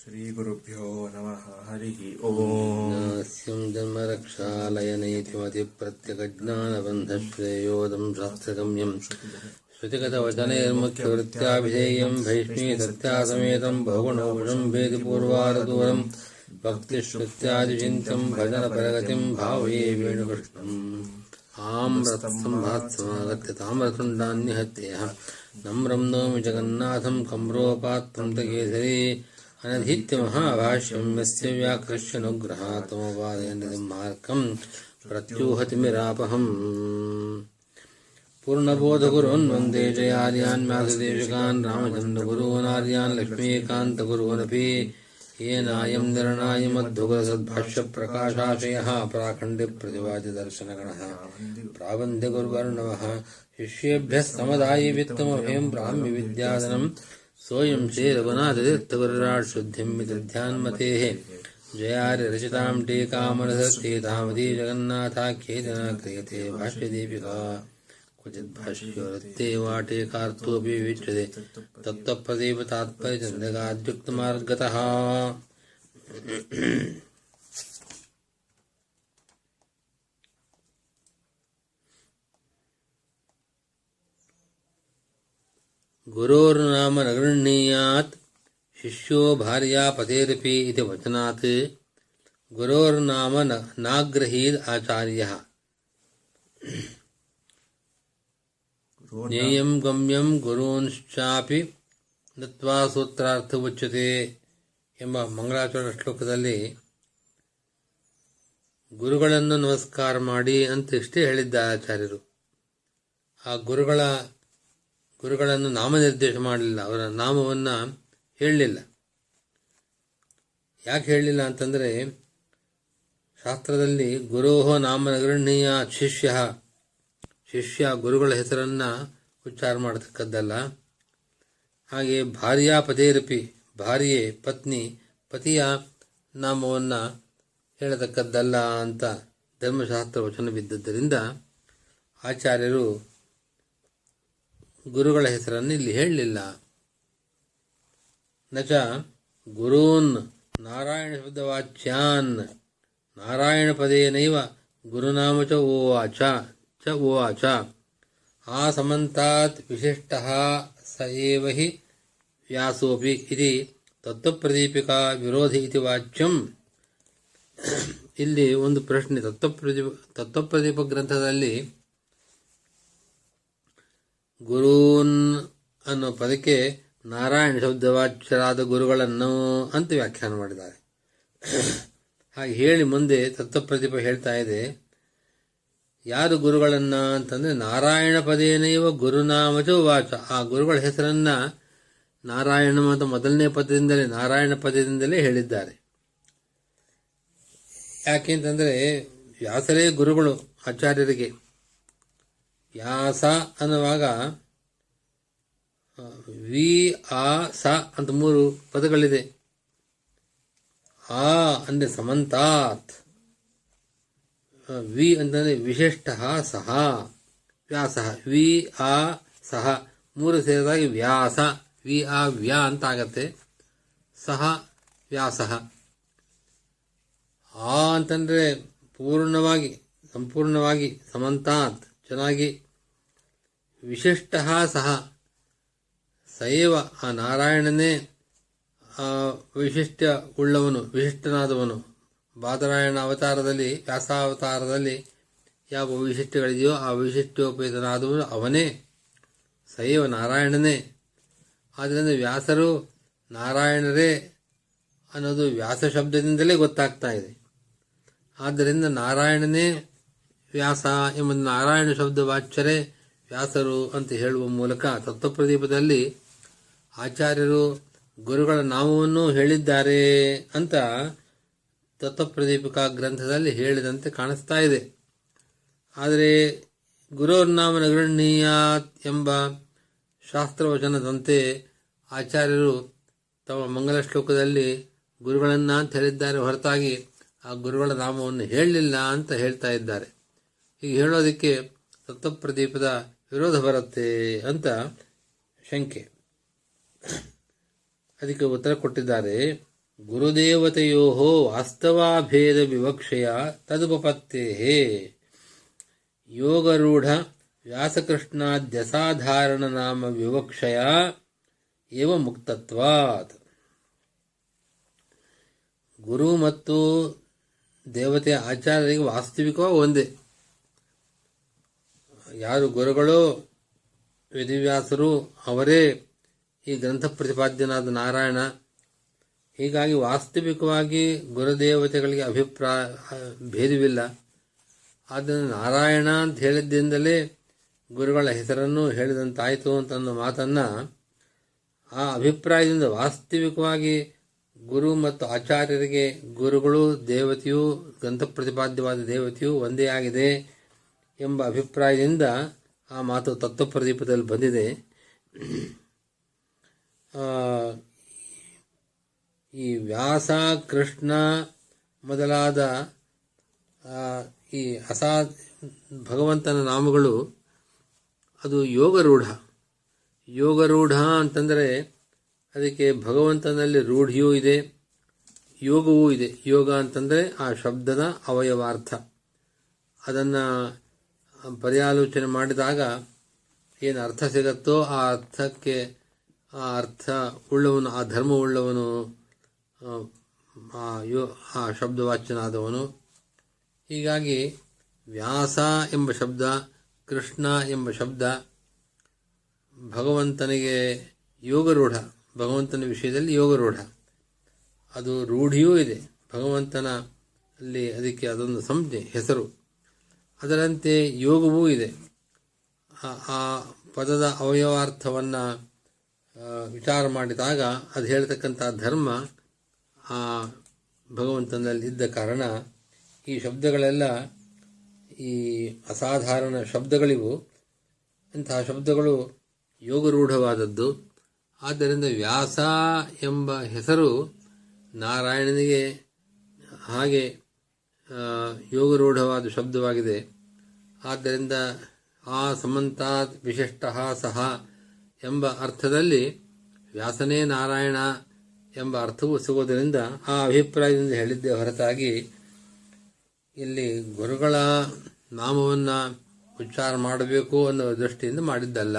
श्रीगुरुभ्यो नमः। हरिः ॐ शास्त्रगम्यम् श्रुतिगतवचनैर्मुख्यवृत्त्याभिधेयम् भैष्मी सत्यासमेतम् बहुगुणभूषम् वेदि पूर्वारदूरम् भक्तिश्रुत्यादिचिन्तम् भजनपरगतिम् भावये वेणुकृष्णम्। आम्रतसम्भात्समागत्य ताम्रतुण्डान्यहत्यः नम्रम् नौमि जगन्नाथम् कम्रोपात्रम् त केसरी। अनधीत्यमहाभाष्यम्यस्य व्याकृष्यनुग्रहात्मवादेन दुर्मार्गं प्रत्यूहतिमिरापहम्। पूर्णबोधगुरोन्वन्दे जयार्यान् व्यासदेशकान् रामचन्द्रगुरूनार्यान् लक्ष्मीकान्तगुरूनपि येनायं निर्णायमद्भुगसद्भाष्यप्रकाशाशयः प्राखण्डे प्रतिवादिदर्शनगणः प्राबन्ध्यगुर्वर्णवः शिष्येभ्यः समदायि वित्तमभयं ब्राह्म्यविद्यासनम् सोऽयं ते रघुनाथदित्तवरराट्शुद्धिं विदध्यान्मतेः जयार्यरचितां टीकामरसस्तेतामती जगन्नाथाख्ये क्रियते भाष्यदीपिका क्वचिद्भाष्योरत्ते वा टीकार्थोऽपि गुरोर्नाम न गृह्णीयात् शिष्यो भार्या पतेरपि इति वचनात् गुरोर्नाम न नाग्रहीद् आचार्यः ज्ञेयं गम्यं ಗುರೂಂಶ್ಚಾಪಿ ನತ್ವಾ ಸೂತ್ರಾರ್ಥ ಉಚ್ಯತೆ ಎಂಬ ಮಂಗಳಾಚರಣ ಶ್ಲೋಕದಲ್ಲಿ ಗುರುಗಳನ್ನು ನಮಸ್ಕಾರ ಮಾಡಿ ಅಂತ ಇಷ್ಟೇ ಹೇಳಿದ್ದಾರೆ ಆಚಾರ್ಯರು ಆ ಗುರುಗಳ ಗುರುಗಳನ್ನು ನಾಮನಿರ್ದೇಶ ಮಾಡಲಿಲ್ಲ, ಅವರ ನಾಮವನ್ನು ಹೇಳಲಿಲ್ಲ. ಯಾಕೆ ಹೇಳಲಿಲ್ಲ ಅಂತಂದರೆ, ಶಾಸ್ತ್ರದಲ್ಲಿ ಗುರೋಹ ನಾಮ ನಗರಣೀಯ ಶಿಷ್ಯ ಶಿಷ್ಯ ಗುರುಗಳ ಹೆಸರನ್ನು ಉಚ್ಚಾರ ಮಾಡತಕ್ಕದ್ದಲ್ಲ. ಹಾಗೆ ಭಾರ್ಯಾ ಪದೇರಪಿ, ಭಾರ್ಯೆ ಪತ್ನಿ, ಪತಿಯ ನಾಮವನ್ನು ಹೇಳತಕ್ಕದ್ದಲ್ಲ ಅಂತ ಧರ್ಮಶಾಸ್ತ್ರ ವಚನ ಬಿದ್ದದ್ದರಿಂದ ಆಚಾರ್ಯರು ಗುರುಗಳ ಹೆಸರನ್ನು ಇಲ್ಲಿ ಹೇಳಲಿಲ್ಲ. ನಚ ಗುರೂನ್ ನಾರಾಯಣ ಶಬ್ದವಾಚ್ಯಾನ್. ನಾರಾಯಣ ಪದೇನೈವ ಗುರುನಾಮ ಚ ಓವಾಚ ಚ ಓವಾಚ ಆ ಸಮಂತಾತ್ ವಿಶಿಷ್ಟ ಸ ಏವ ಹಿ ವ್ಯಾಸೋಪಿ ಇತಿ ತತ್ವಪ್ರದೀಪಿಕಾ ವಿರೋಧಿ ಇತಿ ವಾಚ್ಯಂ. ಇಲ್ಲಿ ಒಂದು ಪ್ರಶ್ನೆ, ತತ್ವಪ್ರದೀಪ ತತ್ವಪ್ರದೀಪ ಗ್ರಂಥದಲ್ಲಿ ಗುರೂನ್ ಅನ್ನೋ ಪದಕ್ಕೆ ನಾರಾಯಣ ಶಬ್ದವಾಚ್ಯರಾದ ಗುರುಗಳನ್ನು ಅಂತ ವ್ಯಾಖ್ಯಾನ ಮಾಡಿದ್ದಾರೆ. ಹಾಗೆ ಹೇಳಿ ಮುಂದೆ ತತ್ವಪ್ರತಿಭೆ ಹೇಳ್ತಾ ಇದೆ, ಯಾರು ಗುರುಗಳನ್ನ ಅಂತಂದ್ರೆ ನಾರಾಯಣ ಪದೇನೈವ ಗುರುನಾಮಚ ವಾಚ ಆ ಗುರುಗಳ ಹೆಸರನ್ನ ನಾರಾಯಣ ಮತ್ತು ಮೊದಲನೇ ಪದದಿಂದಲೇ, ನಾರಾಯಣ ಪದದಿಂದಲೇ ಹೇಳಿದ್ದಾರೆ. ಯಾಕೆಂತಂದ್ರೆ ವ್ಯಾಸರೇ ಗುರುಗಳು, ಆಚಾರ್ಯರಿಗೆ. ವ್ಯಾಸ ಅನ್ನುವಾಗ ವಿ, ಆ, ಸ ಅಂತ ಮೂರು ಪದಗಳಿದೆ. ಆ ಅಂದರೆ ಸಮಂತಾತ್. ವಿ ಅಂತಂದರೆ ವಿಶಿಷ್ಟ, ಸಹ, ವ್ಯಾಸ. ವಿ, ಆ, ಸಹ. ಮೂರು ಸೇರಿದಾಗಿ ವ್ಯಾಸ. ವಿ, ಆ, ವ್ಯಾ ಅಂತ ಆಗತ್ತೆ. ಸಹ, ವ್ಯಾಸ. ಆ ಅಂತಂದರೆ ಪೂರ್ಣವಾಗಿ, ಸಂಪೂರ್ಣವಾಗಿ ಸಮಂತಾತ್, ಚೆನ್ನಾಗಿ ವಿಶಿಷ್ಟ ಸಹ. ಸೈವ ಆ ನಾರಾಯಣನೇ ಆ ವೈಶಿಷ್ಟ್ಯ ಉಳ್ಳವನು ವಿಶಿಷ್ಟನಾದವನು. ಬಾದರಾಯಣ ಅವತಾರದಲ್ಲಿ, ವ್ಯಾಸಾವತಾರದಲ್ಲಿ ಯಾವ ವೈಶಿಷ್ಟ್ಯಗಳಿದೆಯೋ ಆ ವೈಶಿಷ್ಟ್ಯೋಪೇತನಾದವನು ಅವನೇ. ಸೈವ ನಾರಾಯಣನೇ. ಆದ್ದರಿಂದ ವ್ಯಾಸರು ನಾರಾಯಣರೇ ಅನ್ನೋದು ವ್ಯಾಸ ಶಬ್ದದಿಂದಲೇ ಗೊತ್ತಾಗ್ತಾ ಇದೆ. ಆದ್ದರಿಂದ ನಾರಾಯಣನೇ ವ್ಯಾಸ ಎಂಬ ನಾರಾಯಣ ಶಬ್ದ ವಾಚ್ಯರೇ ವ್ಯಾಸರು ಅಂತ ಹೇಳುವ ಮೂಲಕ ತತ್ವಪ್ರದೀಪದಲ್ಲಿ ಆಚಾರ್ಯರು ಗುರುಗಳ ನಾಮವನ್ನು ಹೇಳಿದ್ದಾರೆ ಅಂತ ತತ್ವಪ್ರದೀಪಿಕಾ ಗ್ರಂಥದಲ್ಲಿ ಹೇಳಿದಂತೆ ಕಾಣಿಸ್ತಾ ಇದೆ. ಆದರೆ ಗುರುರ್ನಾಮ ನಗರಣೀಯಾತ್ ಎಂಬ ಶಾಸ್ತ್ರವಚನದಂತೆ ಆಚಾರ್ಯರು ತಮ್ಮ ಮಂಗಲ ಶ್ಲೋಕದಲ್ಲಿ ಗುರುಗಳನ್ನ ಅಂತ ಹೇಳಿದ್ದಾರೆ. ಹೊರತಾಗಿ ಆ ಗುರುಗಳ ನಾಮವನ್ನು ಹೇಳಲಿಲ್ಲ ಅಂತ ಹೇಳ್ತಾ ಇದ್ದಾರೆ. ಈಗ ಹೇಳೋದಕ್ಕೆ ತತ್ವಪ್ರದೀಪದ ವಿರೋಧ ಬರುತ್ತೆ ಅಂತ ಶಂಕೆ. ಅದಕ್ಕೆ ಉತ್ತರ ಕೊಟ್ಟಿದ್ದಾರೆ ಗುರುದೇವತೆಯೋ ವಾಸ್ತವಾಭೇದ ವಿವಕ್ಷೆಯ ತದುಪಪತ್ತೇ ಯೋಗರೂಢ ವ್ಯಾಸಕೃಷ್ಣಾದ್ಯಸಾಧಾರಣ ನಾಮ ವಿವಕ್ಷಯ ಏವ ಮುಕ್ತತ್ವಾತ್. ಗುರು ಮತ್ತು ದೇವತೆ ಆಚಾರ್ಯರಿಗೆ ವಾಸ್ತವಿಕವಾಗಿ ಒಂದೇ. ಯಾರು ಗುರುಗಳು ವೇದವ್ಯಾಸರು ಅವರೇ ಈ ಗ್ರಂಥ ಪ್ರತಿಪಾದ್ಯನಾದ ನಾರಾಯಣ. ಹೀಗಾಗಿ ವಾಸ್ತವಿಕವಾಗಿ ಗುರುದೇವತೆಗಳಿಗೆ ಅಭಿಪ್ರಾಯ ಭೇದವಿಲ್ಲ. ಆದ್ದರಿಂದ ನಾರಾಯಣ ಅಂತ ಹೇಳಿದ್ದರಿಂದಲೇ ಗುರುಗಳ ಹೆಸರನ್ನು ಹೇಳಿದಂತಾಯಿತು ಅಂತ ಅನ್ನೋ ಮಾತನ್ನು ಆ ಅಭಿಪ್ರಾಯದಿಂದ ವಾಸ್ತವಿಕವಾಗಿ ಗುರು ಮತ್ತು ಆಚಾರ್ಯರಿಗೆ ಗುರುಗಳು, ದೇವತೆಯು, ಗ್ರಂಥ ಪ್ರತಿಪಾದ್ಯವಾದ ದೇವತೆಯು ಒಂದೇ ಆಗಿದೆ. ಎಂಬ ಅಭಿಪ್ರಾಯದಿಂದ ಆ ಮಾತು ತತ್ವಪ್ರದೀಪದಲ್ಲಿ ಬಂದಿದೆ. ಈ ವ್ಯಾಸ, ಕೃಷ್ಣ ಮೊದಲಾದ ಈ ಅಸಾ, ಭಗವಂತನ ನಾಮಗಳು ಅದು ಯೋಗರೂಢ. ಯೋಗರೂಢ ಅಂತಂದರೆ ಅದಕ್ಕೆ ಭಗವಂತನಲ್ಲಿ ರೂಢಿಯೂ ಇದೆ, ಯೋಗವೂ ಇದೆ. ಯೋಗ ಅಂತಂದರೆ ಆ ಶಬ್ದದ ಅವಯವಾರ್ಥ. ಅದನ್ನು ಪರ್ಯಾಲೋಚನೆ ಮಾಡಿದಾಗ ಏನು ಅರ್ಥ ಸಿಗತ್ತೋ ಆ ಅರ್ಥಕ್ಕೆ ಆ ಅರ್ಥ ಉಳ್ಳವನು ಆ ಧರ್ಮ ಉಳ್ಳವನು ಆ, ಯೋ ಆ ಶಬ್ದವಾಚ್ಯನಾದವನು. ಹೀಗಾಗಿ ವ್ಯಾಸ ಎಂಬ ಶಬ್ದ ಕೃಷ್ಣ ಎಂಬ ಶಬ್ದ ಭಗವಂತನಿಗೆ ಯೋಗರೂಢ ಭಗವಂತನ ವಿಷಯದಲ್ಲಿ ಯೋಗರೂಢ. ಅದು ರೂಢಿಯೂ ಇದೆ. ಭಗವಂತನ ಅಲ್ಲಿ ಅದಕ್ಕೆ ಅದೊಂದು ಸಂಜ್ಞೆ ಹೆಸರು. ಅದರಂತೆ ಯೋಗವೂ ಇದೆ. ಆ- ಪದದ ಅವಯವಾರ್ಥವನ್ನು ವಿಚಾರ ಮಾಡಿದಾಗ ಅದು ಹೇಳ್ತಕ್ಕಂಥ ಧರ್ಮ, ಆ, ಭಗವಂತನಲ್ಲಿ ಇದ್ದ ಕಾರಣ ಈ ಶಬ್ದಗಳೆಲ್ಲ ಈ ಅಸಾಧಾರಣ ಶಬ್ದಗಳಿವು. ಇಂತಹ ಶಬ್ದಗಳು ಯೋಗರೂಢವಾದದ್ದು. ಆದ್ದರಿಂದ ವ್ಯಾಸ ಎಂಬ ಹೆಸರು ನಾರಾಯಣನಿಗೆ ಹಾಗೆ ಯೋಗರೂಢವಾದ ಶಬ್ದವಾಗಿದೆ. ಆದ್ದರಿಂದ ಆ ಸಮಂತಾತ್ ವಿಶಿಷ್ಟ ಸಹ ಎಂಬ ಅರ್ಥದಲ್ಲಿ ವ್ಯಾಸನೇ ನಾರಾಯಣ ಎಂಬ ಅರ್ಥವೂ ಸಿಗೋದರಿಂದ ಆ ಅಭಿಪ್ರಾಯದಿಂದ ಹೇಳಿದ್ದೆ ಹೊರತಾಗಿ ಇಲ್ಲಿ ಗುರುಗಳ ನಾಮವನ್ನು ಉಚ್ಚಾರ ಮಾಡಬೇಕು ಅನ್ನೋ ದೃಷ್ಟಿಯಿಂದ ಮಾಡಿದ್ದಲ್ಲ.